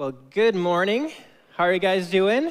Well, good morning. How are you guys doing?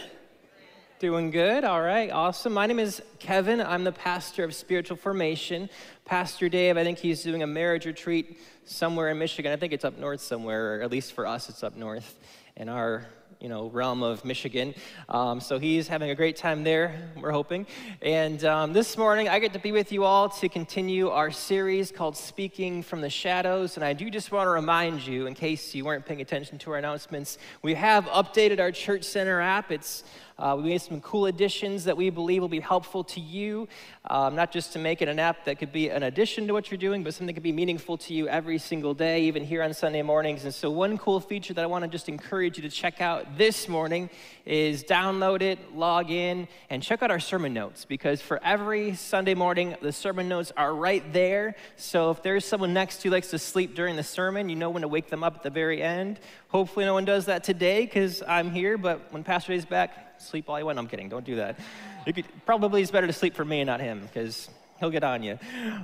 Doing good. All right. Awesome. My name is Kevin. I'm the pastor of spiritual formation. Pastor Dave, I think he's doing a marriage retreat somewhere in Michigan. I think it's up north somewhere, or at least for us, it's up north And our you know, realm of Michigan. Um, so he's having a great time there, we're hoping. And um, this morning, I get to be with you all to continue our series called Speaking from the Shadows. And I do just want to remind you, in case you weren't paying attention to our announcements, we have updated our Church Center app. It's uh, we made some cool additions that we believe will be helpful to you, um, not just to make it an app that could be an addition to what you're doing, but something that could be meaningful to you every single day, even here on Sunday mornings. And so, one cool feature that I want to just encourage you to check out this morning is download it, log in, and check out our sermon notes because for every Sunday morning, the sermon notes are right there. So, if there's someone next to you who likes to sleep during the sermon, you know when to wake them up at the very end. Hopefully, no one does that today because I'm here, but when Pastor Dave's back, sleep all you want. I'm kidding. Don't do that. Could, probably it's better to sleep for me and not him because he'll get on you.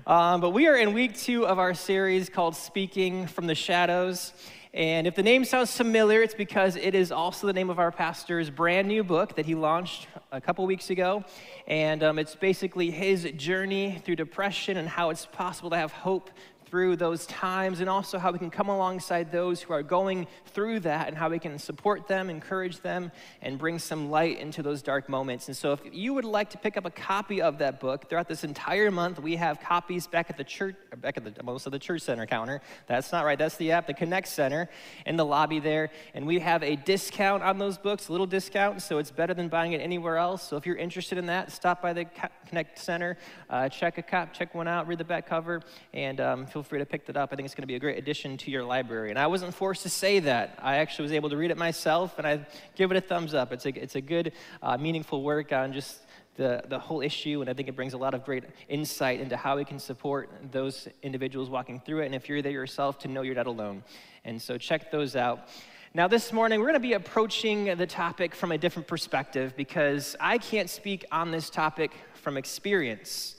Um, but we are in week two of our series called Speaking from the Shadows. And if the name sounds familiar, it's because it is also the name of our pastor's brand new book that he launched a couple weeks ago. And um, it's basically his journey through depression and how it's possible to have hope through those times and also how we can come alongside those who are going through that and how we can support them, encourage them, and bring some light into those dark moments. And so, if you would like to pick up a copy of that book throughout this entire month, we have copies back at the church, back at the most of the church center counter. That's not right. That's the app, the Connect Center, in the lobby there. And we have a discount on those books, a little discount, so it's better than buying it anywhere else. So if you're interested in that, stop by the Connect Center, uh, check a cop, check one out, read the back cover, and um, feel free to pick that up. I think it's going to be a great addition to your library. And I wasn't forced to say that. I actually was able to read it myself, and I give it a thumbs up. It's a, it's a good, uh, meaningful work on just the, the whole issue, and I think it brings a lot of great insight into how we can support those individuals walking through it. And if you're there yourself, to know you're not alone. And so check those out. Now, this morning, we're going to be approaching the topic from a different perspective because I can't speak on this topic from experience.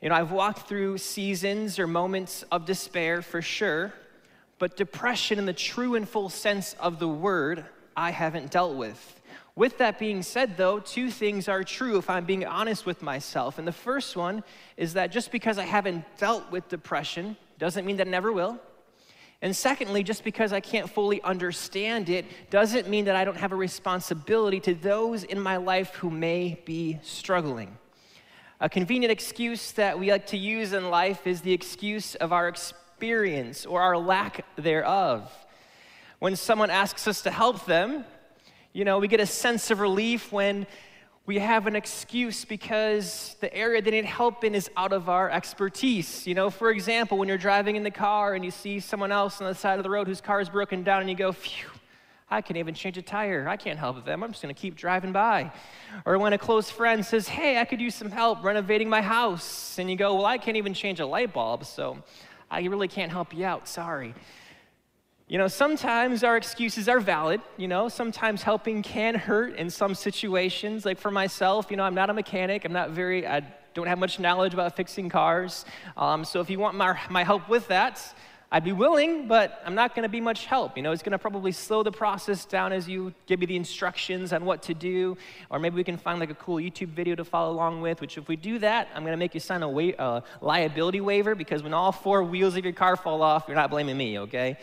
You know, I've walked through seasons or moments of despair for sure, but depression in the true and full sense of the word, I haven't dealt with. With that being said, though, two things are true if I'm being honest with myself. And the first one is that just because I haven't dealt with depression doesn't mean that I never will. And secondly, just because I can't fully understand it doesn't mean that I don't have a responsibility to those in my life who may be struggling. A convenient excuse that we like to use in life is the excuse of our experience or our lack thereof. When someone asks us to help them, you know, we get a sense of relief when we have an excuse because the area they need help in is out of our expertise. You know, for example, when you're driving in the car and you see someone else on the side of the road whose car is broken down and you go, phew, I can't even change a tire. I can't help them. I'm just going to keep driving by. Or when a close friend says, Hey, I could use some help renovating my house. And you go, Well, I can't even change a light bulb, so I really can't help you out. Sorry. You know, sometimes our excuses are valid. You know, sometimes helping can hurt in some situations. Like for myself, you know, I'm not a mechanic. I'm not very, I don't have much knowledge about fixing cars. Um, so if you want my, my help with that, I'd be willing, but I'm not going to be much help. You know, it's going to probably slow the process down as you give me the instructions on what to do, or maybe we can find like a cool YouTube video to follow along with. Which, if we do that, I'm going to make you sign a wa- liability waiver because when all four wheels of your car fall off, you're not blaming me. Okay,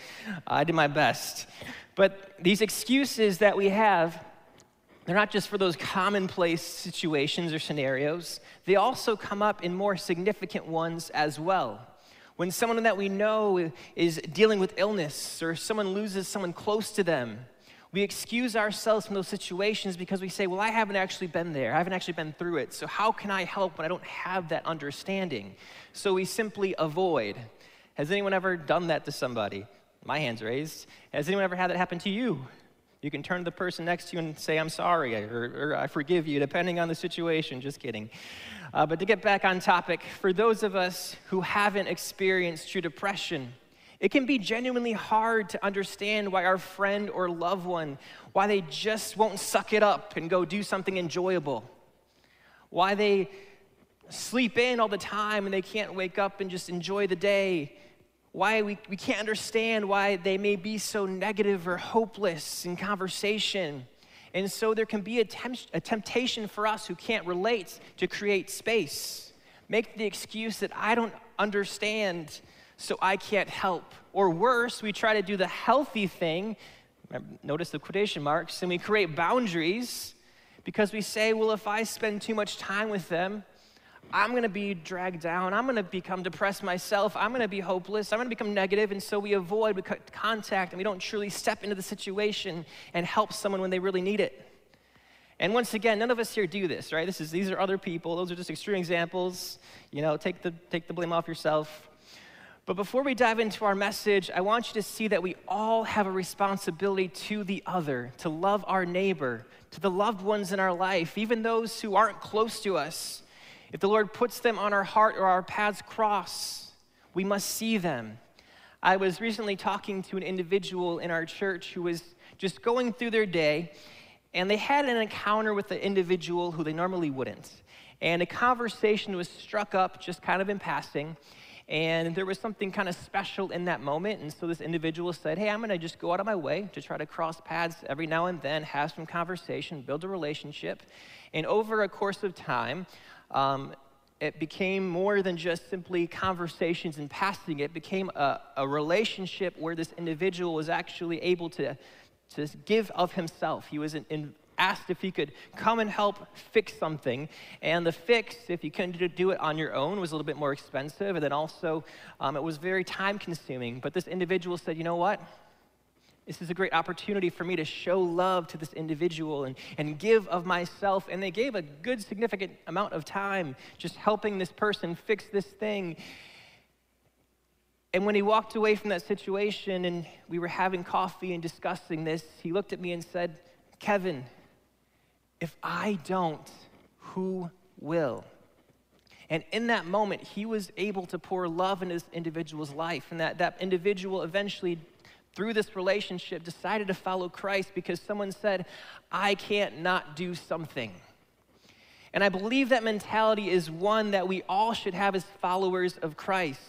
I did my best. But these excuses that we have, they're not just for those commonplace situations or scenarios. They also come up in more significant ones as well. When someone that we know is dealing with illness or someone loses someone close to them, we excuse ourselves from those situations because we say, Well, I haven't actually been there. I haven't actually been through it. So, how can I help when I don't have that understanding? So, we simply avoid. Has anyone ever done that to somebody? My hand's raised. Has anyone ever had that happen to you? You can turn to the person next to you and say, I'm sorry, or, or I forgive you, depending on the situation. Just kidding. Uh, but to get back on topic, for those of us who haven't experienced true depression, it can be genuinely hard to understand why our friend or loved one, why they just won't suck it up and go do something enjoyable. Why they sleep in all the time and they can't wake up and just enjoy the day. Why we, we can't understand why they may be so negative or hopeless in conversation. And so there can be a, a temptation for us who can't relate to create space. Make the excuse that I don't understand, so I can't help. Or worse, we try to do the healthy thing. Notice the quotation marks, and we create boundaries because we say, well, if I spend too much time with them, I'm going to be dragged down. I'm going to become depressed myself. I'm going to be hopeless. I'm going to become negative. And so we avoid, we cut contact, and we don't truly step into the situation and help someone when they really need it. And once again, none of us here do this, right? This is, these are other people. Those are just extreme examples. You know, take the, take the blame off yourself. But before we dive into our message, I want you to see that we all have a responsibility to the other, to love our neighbor, to the loved ones in our life, even those who aren't close to us. If the Lord puts them on our heart or our paths cross, we must see them. I was recently talking to an individual in our church who was just going through their day, and they had an encounter with an individual who they normally wouldn't. And a conversation was struck up just kind of in passing. And there was something kind of special in that moment. And so this individual said, Hey, I'm going to just go out of my way to try to cross paths every now and then, have some conversation, build a relationship. And over a course of time, um, it became more than just simply conversations and passing. It became a, a relationship where this individual was actually able to, to give of himself. He was in, in, asked if he could come and help fix something. And the fix, if you couldn't do it on your own, was a little bit more expensive. And then also, um, it was very time consuming. But this individual said, you know what? This is a great opportunity for me to show love to this individual and, and give of myself. And they gave a good, significant amount of time just helping this person fix this thing. And when he walked away from that situation and we were having coffee and discussing this, he looked at me and said, Kevin, if I don't, who will? And in that moment, he was able to pour love in this individual's life. And that, that individual eventually through this relationship, decided to follow Christ because someone said, I can't not do something. And I believe that mentality is one that we all should have as followers of Christ.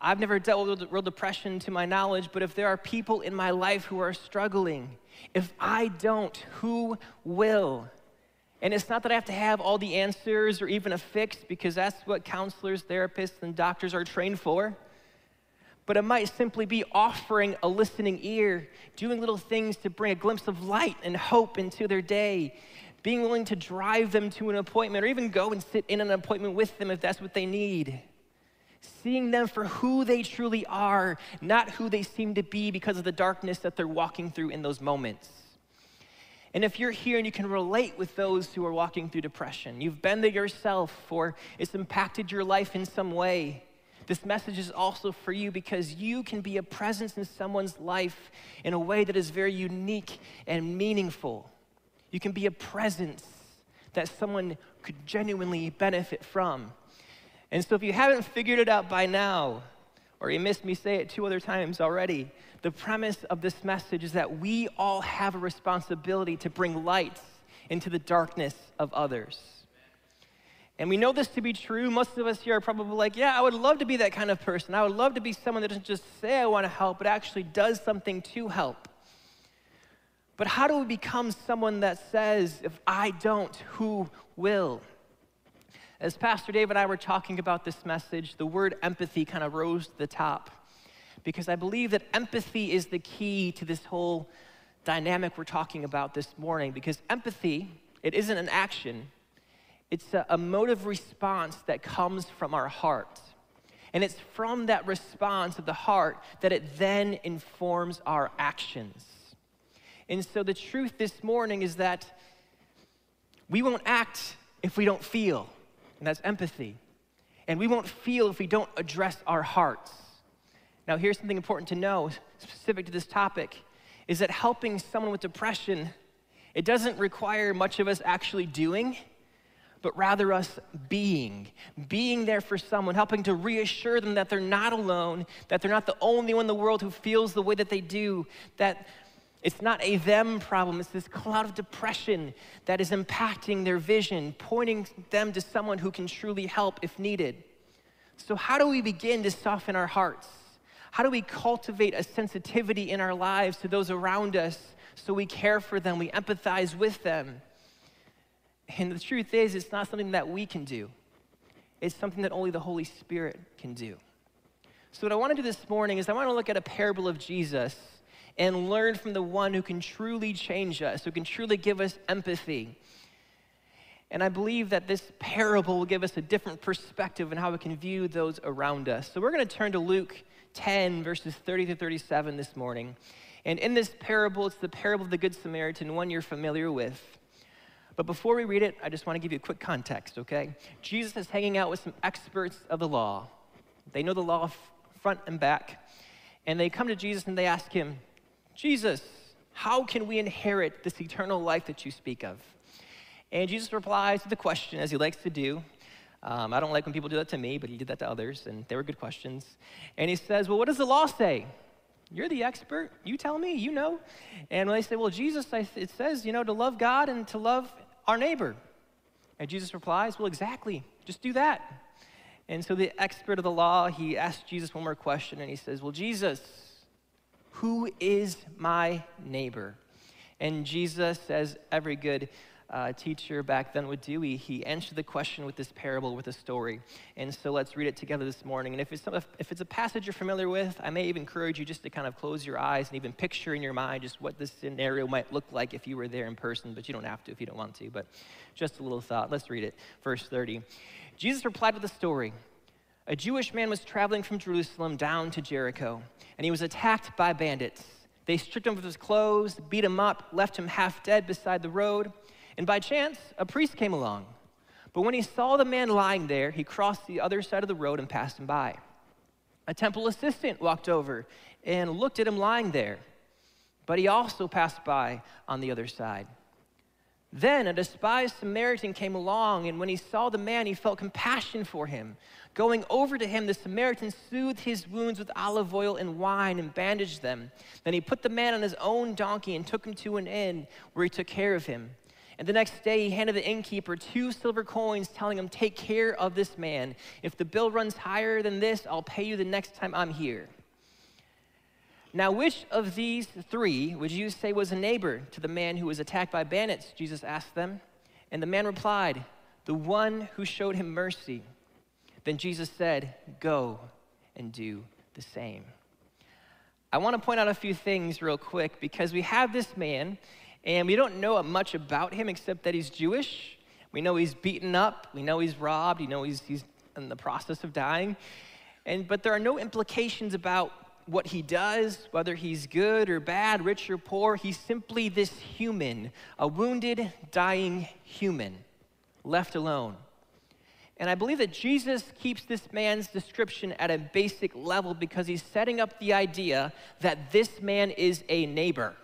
I've never dealt with real depression to my knowledge, but if there are people in my life who are struggling, if I don't, who will? And it's not that I have to have all the answers or even a fix, because that's what counselors, therapists, and doctors are trained for but it might simply be offering a listening ear, doing little things to bring a glimpse of light and hope into their day, being willing to drive them to an appointment or even go and sit in an appointment with them if that's what they need. Seeing them for who they truly are, not who they seem to be because of the darkness that they're walking through in those moments. And if you're here and you can relate with those who are walking through depression, you've been there yourself, or it's impacted your life in some way, this message is also for you because you can be a presence in someone's life in a way that is very unique and meaningful. You can be a presence that someone could genuinely benefit from. And so, if you haven't figured it out by now, or you missed me say it two other times already, the premise of this message is that we all have a responsibility to bring light into the darkness of others. And we know this to be true. Most of us here are probably like, yeah, I would love to be that kind of person. I would love to be someone that doesn't just say I want to help, but actually does something to help. But how do we become someone that says, if I don't, who will? As Pastor Dave and I were talking about this message, the word empathy kind of rose to the top because I believe that empathy is the key to this whole dynamic we're talking about this morning because empathy, it isn't an action, it's a, motive response that comes from our heart. And it's from that response of the heart that it then informs our actions. And so the truth this morning is that we won't act if we don't feel, and that's empathy. And we won't feel if we don't address our hearts. Now, here's something important to know specific to this topic is that helping someone with depression, it doesn't require much of us actually doing but rather us being, being there for someone, helping to reassure them that they're not alone, that they're not the only one in the world who feels the way that they do, that it's not a them problem, it's this cloud of depression that is impacting their vision, pointing them to someone who can truly help if needed. So, how do we begin to soften our hearts? How do we cultivate a sensitivity in our lives to those around us so we care for them, we empathize with them? And the truth is, it's not something that we can do, it's something that only the Holy Spirit can do. So, what I want to do this morning is I want to look at a parable of Jesus and learn from the one who can truly change us, who can truly give us empathy. And I believe that this parable will give us a different perspective on how we can view those around us. So, we're going to turn to Luke 10, verses 30 to 37 this morning. And in this parable, it's the parable of the Good Samaritan, one you're familiar with. But before we read it, I just want to give you a quick context, okay? Jesus is hanging out with some experts of the law. They know the law front and back. And they come to Jesus and they ask him, Jesus, how can we inherit this eternal life that you speak of? And Jesus replies to the question, as he likes to do. Um, I don't like when people do that to me, but he did that to others, and they were good questions. And he says, Well, what does the law say? You're the expert. You tell me. You know. And when they say, Well, Jesus, it says, you know, to love God and to love our neighbor. And Jesus replies, Well, exactly. Just do that. And so the expert of the law, he asks Jesus one more question, and he says, Well, Jesus, who is my neighbor? And Jesus, as every good uh, teacher back then would do. He, answered the question with this parable, with a story. And so let's read it together this morning. And if it's, if it's a passage you're familiar with, I may even encourage you just to kind of close your eyes and even picture in your mind just what this scenario might look like if you were there in person, but you don't have to if you don't want to. But just a little thought. Let's read it. Verse 30. Jesus replied with a story. A Jewish man was traveling from Jerusalem down to Jericho, and he was attacked by bandits. They stripped him of his clothes, beat him up, left him half dead beside the road. And by chance, a priest came along. But when he saw the man lying there, he crossed the other side of the road and passed him by. A temple assistant walked over and looked at him lying there, but he also passed by on the other side. Then a despised Samaritan came along, and when he saw the man, he felt compassion for him. Going over to him, the Samaritan soothed his wounds with olive oil and wine and bandaged them. Then he put the man on his own donkey and took him to an inn where he took care of him. And the next day, he handed the innkeeper two silver coins, telling him, Take care of this man. If the bill runs higher than this, I'll pay you the next time I'm here. Now, which of these three would you say was a neighbor to the man who was attacked by bandits? Jesus asked them. And the man replied, The one who showed him mercy. Then Jesus said, Go and do the same. I want to point out a few things real quick because we have this man and we don't know much about him except that he's Jewish. We know he's beaten up. We know he's robbed. We know he's, he's in the process of dying. And, but there are no implications about what he does, whether he's good or bad, rich or poor. He's simply this human, a wounded, dying human, left alone. And I believe that Jesus keeps this man's description at a basic level because he's setting up the idea that this man is a neighbor.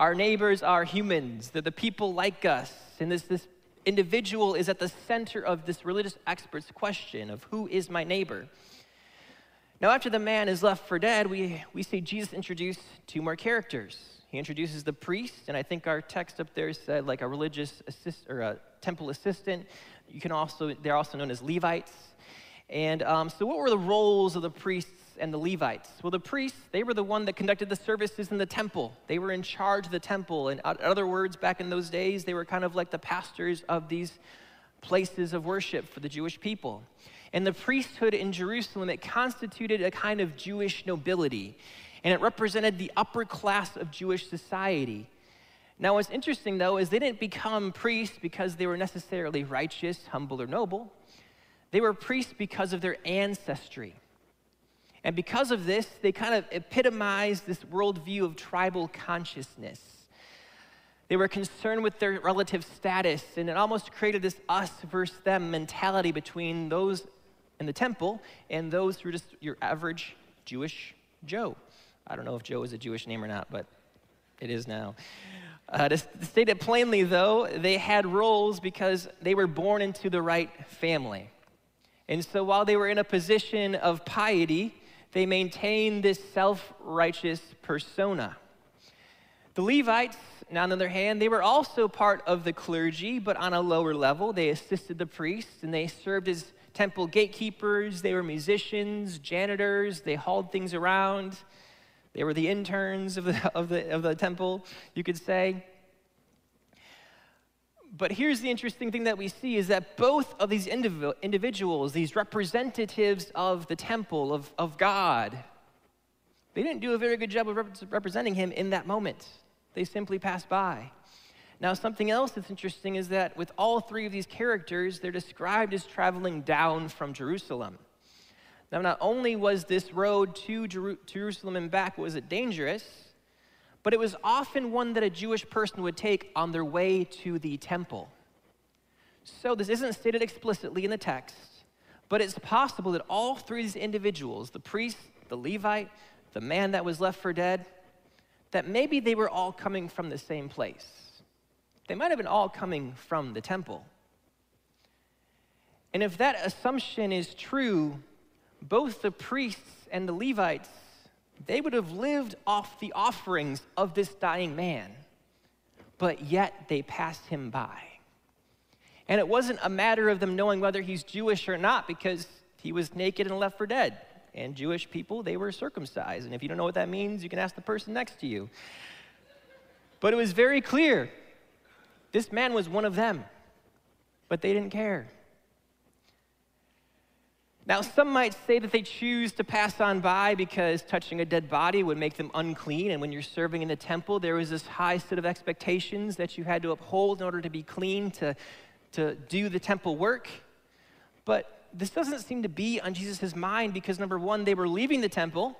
Our neighbors are humans, they're the people like us. And this, this individual is at the center of this religious expert's question of who is my neighbor? Now, after the man is left for dead, we, we see Jesus introduce two more characters. He introduces the priest, and I think our text up there said like a religious assist or a temple assistant. You can also, they're also known as Levites. And um, so, what were the roles of the priests and the Levites? Well, the priests, they were the one that conducted the services in the temple. They were in charge of the temple. And in other words, back in those days, they were kind of like the pastors of these places of worship for the Jewish people. And the priesthood in Jerusalem, it constituted a kind of Jewish nobility, and it represented the upper class of Jewish society. Now, what's interesting though is they didn't become priests because they were necessarily righteous, humble, or noble. They were priests because of their ancestry. And because of this, they kind of epitomized this worldview of tribal consciousness. They were concerned with their relative status, and it almost created this us versus them mentality between those in the temple and those who are just your average Jewish Joe. I don't know if Joe is a Jewish name or not, but it is now. Uh, to state it plainly, though, they had roles because they were born into the right family. And so while they were in a position of piety, they maintained this self righteous persona. The Levites, now on the other hand, they were also part of the clergy, but on a lower level. They assisted the priests and they served as temple gatekeepers, they were musicians, janitors, they hauled things around. They were the interns of the, of the, of the temple, you could say. But here's the interesting thing that we see is that both of these indiv- individuals, these representatives of the temple, of, of God, they didn't do a very good job of rep- representing him in that moment. They simply passed by. Now, something else that's interesting is that with all three of these characters, they're described as traveling down from Jerusalem. Now, not only was this road to Jer- Jerusalem and back was it dangerous, but it was often one that a Jewish person would take on their way to the temple. So this isn't stated explicitly in the text, but it's possible that all three of these individuals, the priest, the Levite, the man that was left for dead, that maybe they were all coming from the same place. They might have been all coming from the temple. And if that assumption is true, both the priests and the Levites, they would have lived off the offerings of this dying man, but yet they passed him by. And it wasn't a matter of them knowing whether he's Jewish or not because he was naked and left for dead. And Jewish people, they were circumcised. And if you don't know what that means, you can ask the person next to you. But it was very clear this man was one of them, but they didn't care. Now, some might say that they choose to pass on by because touching a dead body would make them unclean. And when you're serving in the temple, there was this high set of expectations that you had to uphold in order to be clean, to, to do the temple work. But this doesn't seem to be on Jesus' mind because, number one, they were leaving the temple,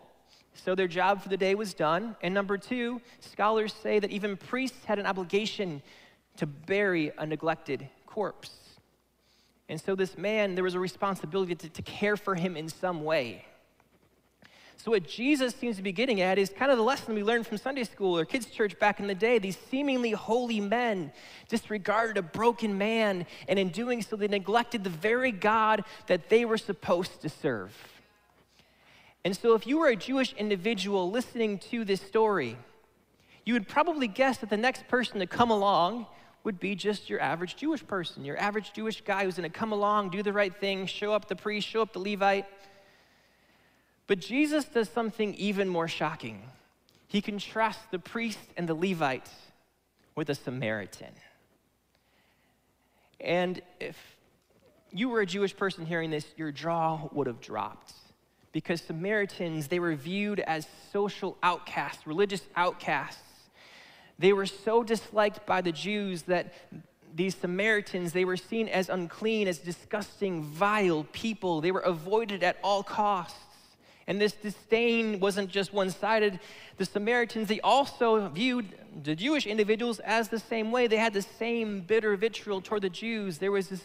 so their job for the day was done. And number two, scholars say that even priests had an obligation to bury a neglected corpse. And so, this man, there was a responsibility to, to care for him in some way. So, what Jesus seems to be getting at is kind of the lesson we learned from Sunday school or kids' church back in the day. These seemingly holy men disregarded a broken man, and in doing so, they neglected the very God that they were supposed to serve. And so, if you were a Jewish individual listening to this story, you would probably guess that the next person to come along would be just your average Jewish person, your average Jewish guy who's going to come along, do the right thing, show up the priest, show up the Levite. But Jesus does something even more shocking. He contrasts the priest and the Levite with a Samaritan. And if you were a Jewish person hearing this, your jaw would have dropped. Because Samaritans, they were viewed as social outcasts, religious outcasts they were so disliked by the Jews that these Samaritans, they were seen as unclean, as disgusting, vile people. They were avoided at all costs. And this disdain wasn't just one sided. The Samaritans, they also viewed the Jewish individuals as the same way. They had the same bitter vitriol toward the Jews. There was this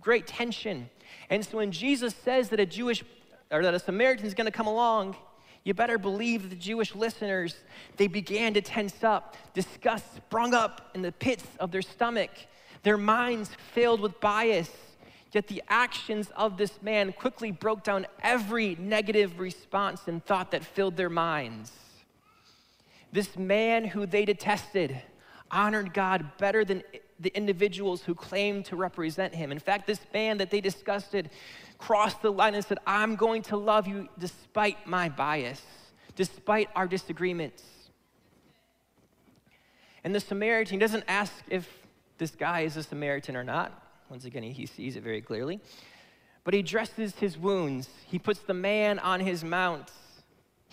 great tension. And so when Jesus says that a Jewish or that a Samaritan is going to come along, you better believe the Jewish listeners, they began to tense up. Disgust sprung up in the pits of their stomach. Their minds filled with bias. Yet the actions of this man quickly broke down every negative response and thought that filled their minds. This man who they detested honored God better than the individuals who claimed to represent him. In fact, this man that they disgusted crossed the line and said, I'm going to love you despite my bias, despite our disagreements. And the Samaritan doesn't ask if this guy is a Samaritan or not. Once again, he sees it very clearly. But he dresses his wounds, he puts the man on his mount.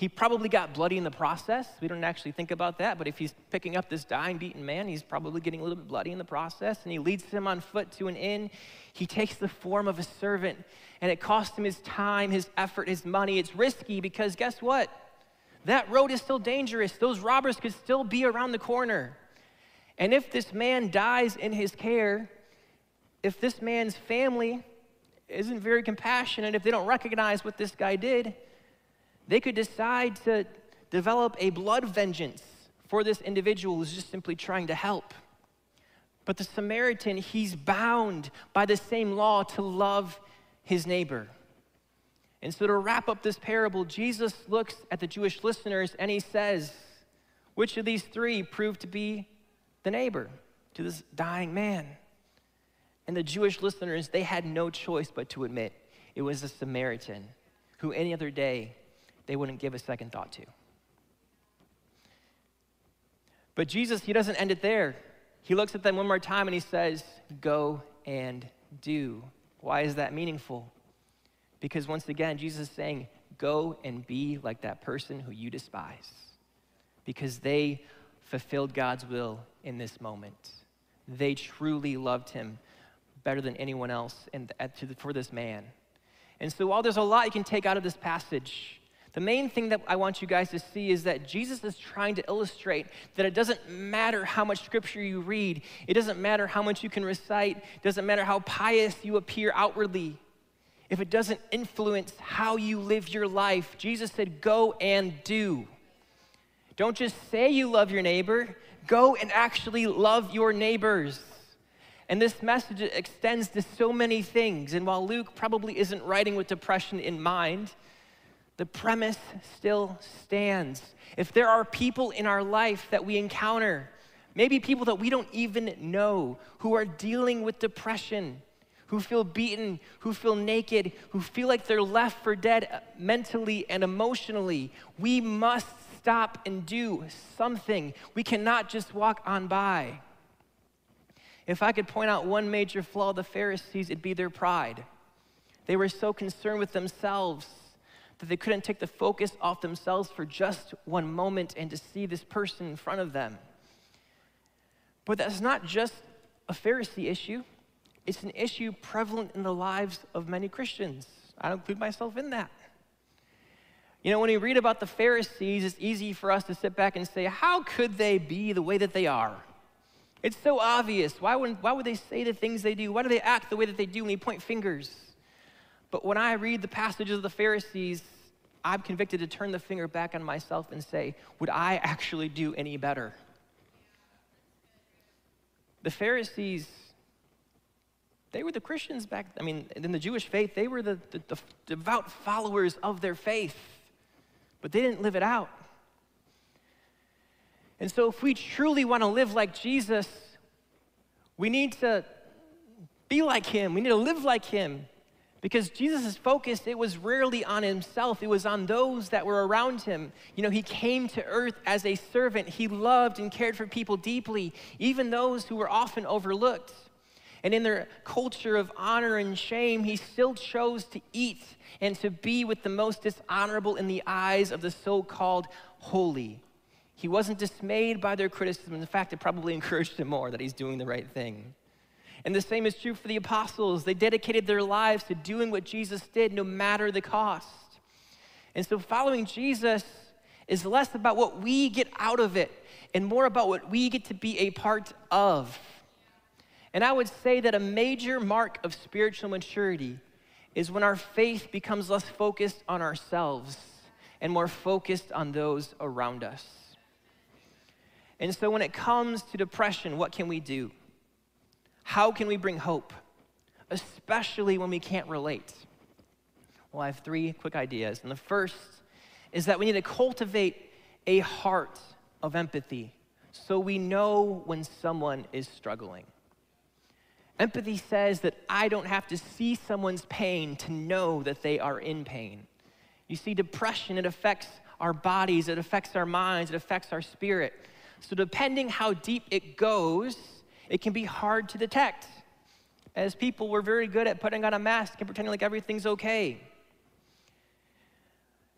He probably got bloody in the process. We don't actually think about that, but if he's picking up this dying, beaten man, he's probably getting a little bit bloody in the process. And he leads him on foot to an inn. He takes the form of a servant and it costs him his time, his effort, his money. It's risky because guess what? That road is still dangerous. Those robbers could still be around the corner. And if this man dies in his care, if this man's family isn't very compassionate, if they don't recognize what this guy did, they could decide to develop a blood vengeance for this individual who's just simply trying to help. But the Samaritan, he's bound by the same law to love his neighbor. And so, to wrap up this parable, Jesus looks at the Jewish listeners and he says, Which of these three proved to be the neighbor to this dying man? And the Jewish listeners, they had no choice but to admit It was a Samaritan who any other day they wouldn't give a second thought to. But Jesus, he doesn't end it there. He looks at them one more time and he says, Go and do. Why is that meaningful? Because once again, Jesus is saying, Go and be like that person who you despise. Because they fulfilled God's will in this moment. They truly loved him better than anyone else in, for this man. And so, while there's a lot you can take out of this passage, the main thing that I want you guys to see is that Jesus is trying to illustrate that it doesn't matter how much scripture you read, it doesn't matter how much you can recite, it doesn't matter how pious you appear outwardly. If it doesn't influence how you live your life, Jesus said, Go and do. Don't just say you love your neighbor, go and actually love your neighbors. And this message extends to so many things. And while Luke probably isn't writing with depression in mind, the premise still stands. If there are people in our life that we encounter, maybe people that we don't even know, who are dealing with depression, who feel beaten, who feel naked, who feel like they're left for dead mentally and emotionally, we must stop and do something. We cannot just walk on by. If I could point out one major flaw of the Pharisees, it'd be their pride. They were so concerned with themselves that they couldn't take the focus off themselves for just one moment and to see this person in front of them. But that's not just a Pharisee issue, it's an issue prevalent in the lives of many Christians. I include myself in that. You know, when we read about the Pharisees, it's easy for us to sit back and say, how could they be the way that they are? It's so obvious. Why would, why would they say the things they do? Why do they act the way that they do when they point fingers? But when I read the passages of the Pharisees, I'm convicted to turn the finger back on myself and say, would I actually do any better? The Pharisees, they were the Christians back, I mean, in the Jewish faith, they were the, the, the devout followers of their faith, but they didn't live it out. And so, if we truly want to live like Jesus, we need to be like him. We need to live like him. Because Jesus' focus, it was rarely on himself, it was on those that were around him. You know, he came to earth as a servant. He loved and cared for people deeply, even those who were often overlooked. And in their culture of honor and shame, he still chose to eat and to be with the most dishonorable in the eyes of the so called holy. He wasn't dismayed by their criticism. In fact, it probably encouraged him more that he's doing the right thing. And the same is true for the apostles. They dedicated their lives to doing what Jesus did, no matter the cost. And so following Jesus is less about what we get out of it and more about what we get to be a part of. And I would say that a major mark of spiritual maturity is when our faith becomes less focused on ourselves and more focused on those around us. And so when it comes to depression, what can we do? How can we bring hope, especially when we can't relate? Well, I have three quick ideas. And the first is that we need to cultivate a heart of empathy so we know when someone is struggling. Empathy says that I don't have to see someone's pain to know that they are in pain. You see, depression, it affects our bodies, it affects our minds, it affects our spirit. So, depending how deep it goes, it can be hard to detect. As people, we're very good at putting on a mask and pretending like everything's okay.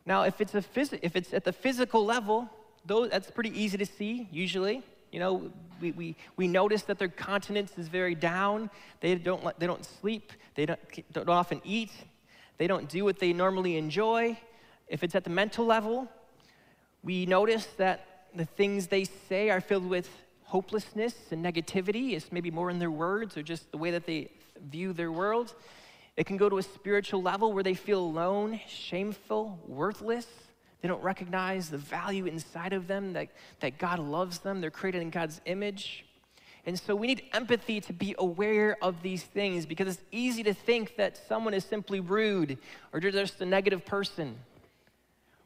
Now, if it's, a phys- if it's at the physical level, that's pretty easy to see, usually. You know, we, we, we notice that their continence is very down. They don't, they don't sleep. They don't, don't often eat. They don't do what they normally enjoy. If it's at the mental level, we notice that the things they say are filled with hopelessness and negativity is maybe more in their words or just the way that they view their world. It can go to a spiritual level where they feel alone, shameful, worthless. They don't recognize the value inside of them, that, that God loves them. They're created in God's image. And so we need empathy to be aware of these things because it's easy to think that someone is simply rude or just a negative person.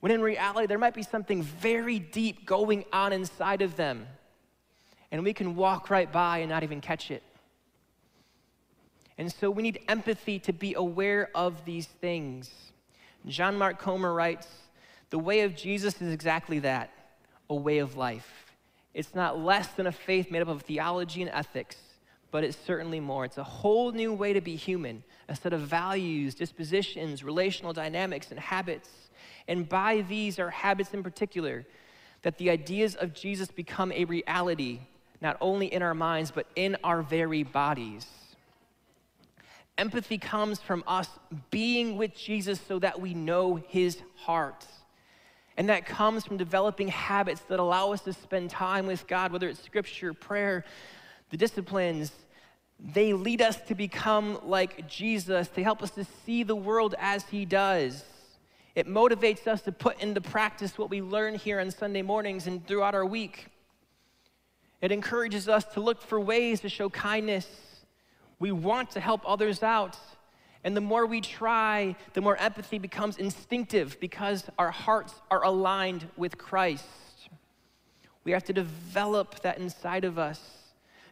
When in reality, there might be something very deep going on inside of them and we can walk right by and not even catch it. And so we need empathy to be aware of these things. John Mark Comer writes The way of Jesus is exactly that a way of life. It's not less than a faith made up of theology and ethics, but it's certainly more. It's a whole new way to be human, a set of values, dispositions, relational dynamics, and habits. And by these are habits in particular, that the ideas of Jesus become a reality, not only in our minds, but in our very bodies. Empathy comes from us being with Jesus so that we know his heart. And that comes from developing habits that allow us to spend time with God, whether it's scripture, prayer, the disciplines. They lead us to become like Jesus. They help us to see the world as he does. It motivates us to put into practice what we learn here on Sunday mornings and throughout our week. It encourages us to look for ways to show kindness we want to help others out. And the more we try, the more empathy becomes instinctive because our hearts are aligned with Christ. We have to develop that inside of us.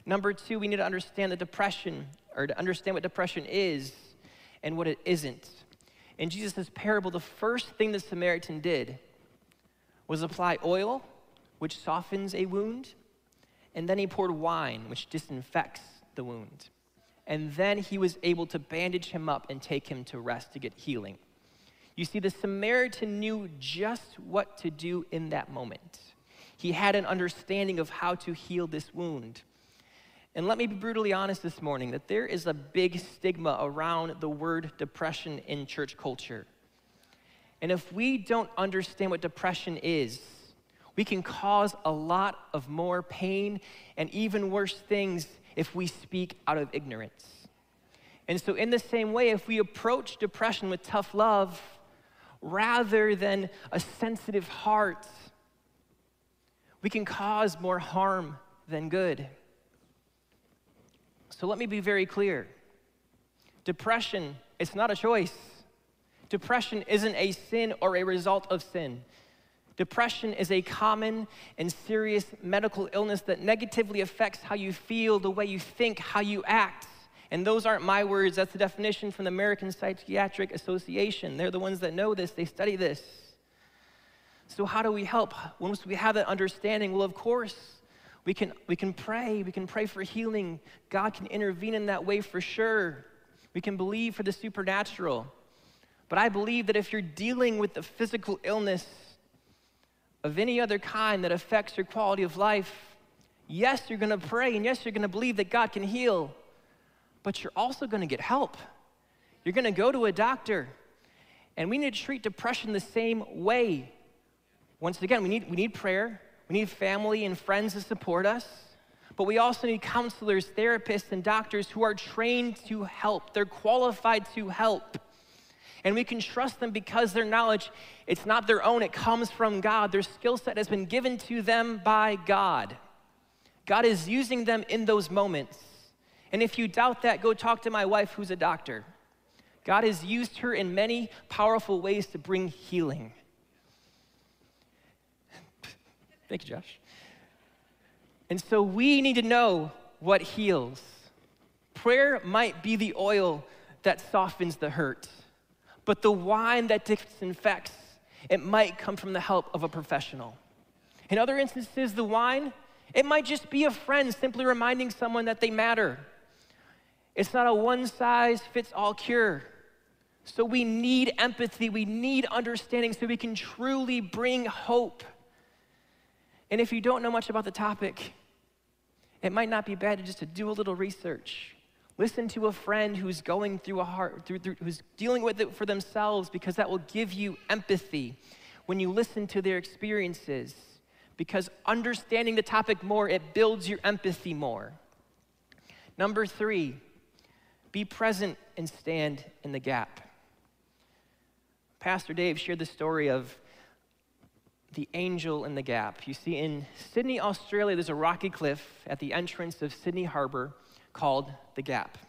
Number two, we need to understand the depression, or to understand what depression is and what it isn't. In Jesus' parable, the first thing the Samaritan did was apply oil, which softens a wound, and then he poured wine, which disinfects the wound and then he was able to bandage him up and take him to rest to get healing. You see, the Samaritan knew just what to do in that moment. He had an understanding of how to heal this wound. And let me be brutally honest this morning that there is a big stigma around the word depression in church culture. And if we don't understand what depression is, we can cause a lot of more pain and even worse things if we speak out of ignorance. And so, in the same way, if we approach depression with tough love rather than a sensitive heart, we can cause more harm than good. So, let me be very clear depression, it's not a choice. Depression isn't a sin or a result of sin. Depression is a common and serious medical illness that negatively affects how you feel, the way you think, how you act. And those aren't my words, that's the definition from the American Psychiatric Association. They're the ones that know this, they study this. So, how do we help? Once we have that understanding, well, of course, we can, we can pray. We can pray for healing. God can intervene in that way for sure. We can believe for the supernatural. But I believe that if you're dealing with the physical illness, of any other kind that affects your quality of life, yes, you're gonna pray and yes, you're gonna believe that God can heal, but you're also gonna get help. You're gonna go to a doctor. And we need to treat depression the same way. Once again, we need, we need prayer, we need family and friends to support us, but we also need counselors, therapists, and doctors who are trained to help. They're qualified to help. And we can trust them because their knowledge, it's not their own, it comes from God. Their skill set has been given to them by God. God is using them in those moments. And if you doubt that, go talk to my wife who's a doctor. God has used her in many powerful ways to bring healing. Thank you, Josh. And so we need to know what heals. Prayer might be the oil that softens the hurt. But the wine that disinfects, it might come from the help of a professional. In other instances, the wine, it might just be a friend simply reminding someone that they matter. It's not a one size fits all cure. So we need empathy, we need understanding so we can truly bring hope. And if you don't know much about the topic, it might not be bad to just to do a little research. Listen to a friend who's going through a heart, through, through, who's dealing with it for themselves, because that will give you empathy when you listen to their experiences. Because understanding the topic more, it builds your empathy more. Number three, be present and stand in the gap. Pastor Dave shared the story of the angel in the gap. You see, in Sydney, Australia, there's a rocky cliff at the entrance of Sydney Harbor called The Gap.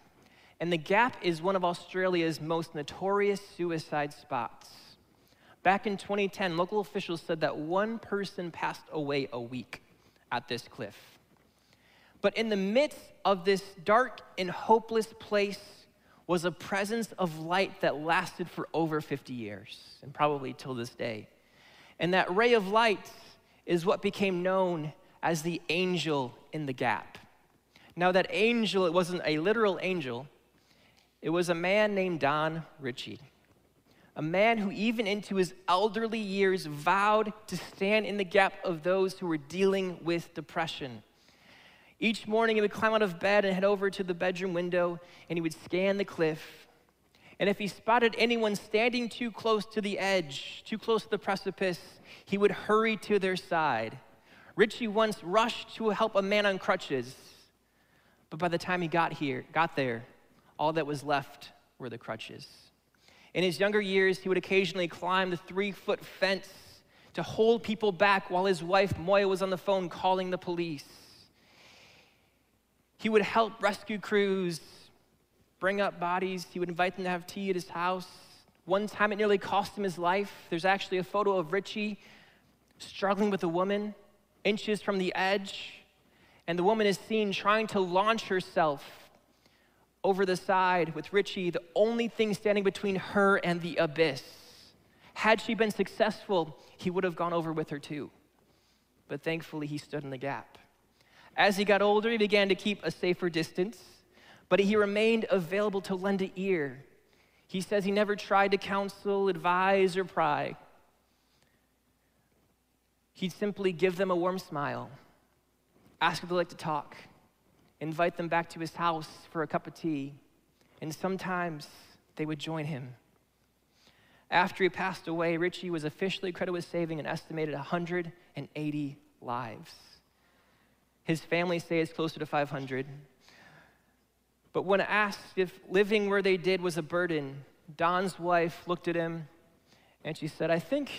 And The Gap is one of Australia's most notorious suicide spots. Back in 2010, local officials said that one person passed away a week at this cliff. But in the midst of this dark and hopeless place, was a presence of light that lasted for over 50 years and probably till this day. And that ray of light is what became known as the angel in the gap. Now, that angel, it wasn't a literal angel, it was a man named Don Ritchie. A man who, even into his elderly years, vowed to stand in the gap of those who were dealing with depression. Each morning, he would climb out of bed and head over to the bedroom window and he would scan the cliff. And if he spotted anyone standing too close to the edge, too close to the precipice, he would hurry to their side. Ritchie once rushed to help a man on crutches, but by the time he got here, got there, all that was left were the crutches. In his younger years, he would occasionally climb the three foot fence to hold people back while his wife Moya was on the phone calling the police. He would help rescue crews bring up bodies. He would invite them to have tea at his house. One time it nearly cost him his life. There's actually a photo of Ritchie struggling with a woman inches from the edge, and the woman is seen trying to launch herself over the side with Ritchie, the only thing standing between her and the abyss. Had she been successful, he would have gone over with her too. But thankfully, he stood in the gap. As he got older, he began to keep a safer distance, but he remained available to lend an ear. He says he never tried to counsel, advise, or pry. He'd simply give them a warm smile, ask if they'd like to talk, invite them back to his house for a cup of tea, and sometimes they would join him. After he passed away, Ritchie was officially credited with saving an estimated 180 lives. His family say it's closer to 500. But when asked if living where they did was a burden, Don's wife looked at him and she said, I think,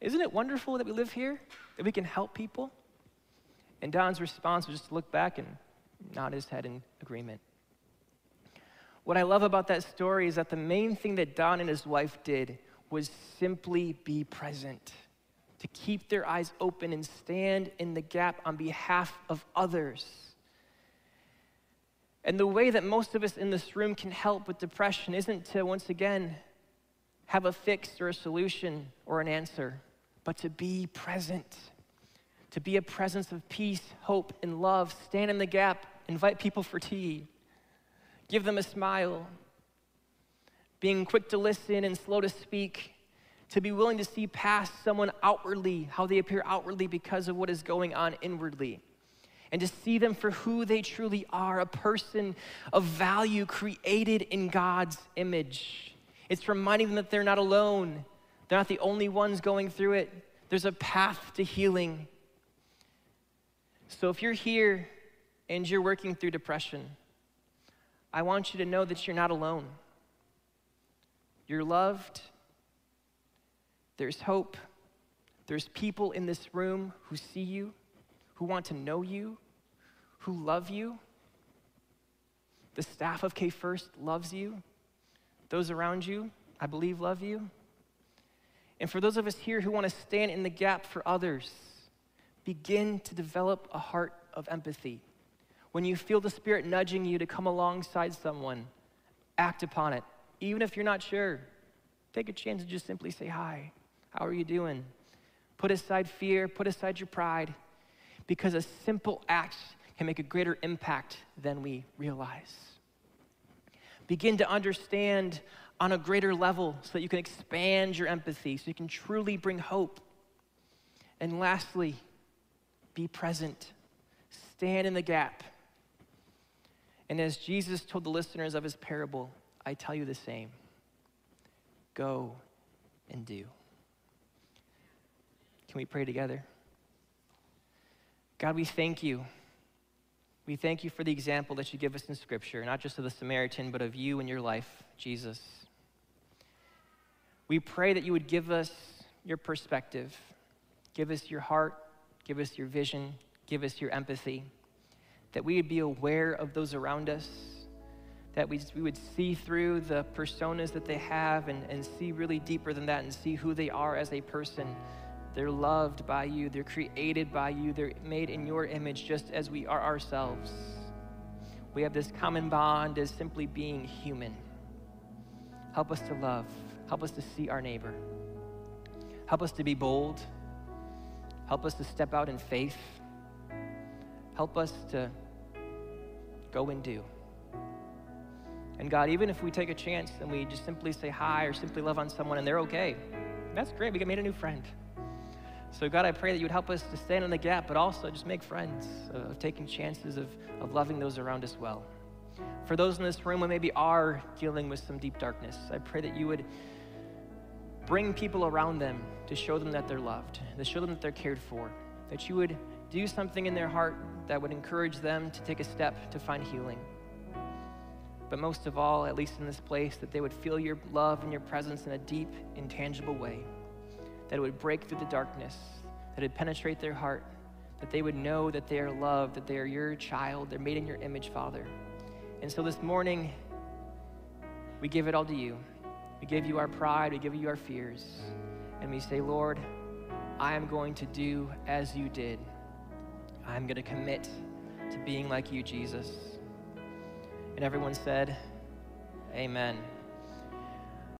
isn't it wonderful that we live here, that we can help people? And Don's response was just to look back and nod his head in agreement. What I love about that story is that the main thing that Don and his wife did was simply be present to keep their eyes open and stand in the gap on behalf of others. And the way that most of us in this room can help with depression isn't to, once again, have a fix or a solution or an answer, but to be present, to be a presence of peace, hope, and love. Stand in the gap, invite people for tea, give them a smile, being quick to listen and slow to speak, to be willing to see past someone outwardly, how they appear outwardly because of what is going on inwardly, and to see them for who they truly are a person of value created in God's image. It's reminding them that they're not alone, they're not the only ones going through it. There's a path to healing. So if you're here and you're working through depression, I want you to know that you're not alone. You're loved there's hope. There's people in this room who see you, who want to know you, who love you. The staff of K First loves you. Those around you, I believe, love you. And for those of us here who want to stand in the gap for others, begin to develop a heart of empathy. When you feel the Spirit nudging you to come alongside someone, act upon it. Even if you're not sure, take a chance to just simply say hi. How are you doing? Put aside fear, put aside your pride, because a simple act can make a greater impact than we realize. Begin to understand on a greater level so that you can expand your empathy, so you can truly bring hope. And lastly, be present, stand in the gap. And as Jesus told the listeners of his parable, I tell you the same go and do. Can we pray together? God, we thank you. We thank you for the example that you give us in Scripture, not just of the Samaritan, but of you and your life, Jesus. We pray that you would give us your perspective, give us your heart, give us your vision, give us your empathy, that we would be aware of those around us, that we, we would see through the personas that they have and, and see really deeper than that and see who they are as a person they're loved by you, they're created by you, they're made in your image just as we are ourselves. we have this common bond as simply being human. Help us to love. Help us to see our neighbor. Help us to be bold. Help us to step out in faith. Help us to go and do. And God, even if we take a chance and we just simply say hi or simply love on someone and they're okay, that's great. We got made a new friend. So, God, I pray that you would help us to stand in the gap, but also just make friends uh, of taking chances of, of loving those around us well. For those in this room who maybe are dealing with some deep darkness, I pray that you would bring people around them to show them that they're loved, to show them that they're cared for, that you would do something in their heart that would encourage them to take a step to find healing. But most of all, at least in this place, that they would feel your love and your presence in a deep, intangible way that it would break through the darkness, that it would penetrate their heart, that they would know that they are loved, that they are your child, they're made in your image, Father. And so this morning, we give it all to you. We give you our pride, we give you our fears, and we say, Lord, I am going to do as you did. I'm going to commit to being like you, Jesus. And everyone said, Amen.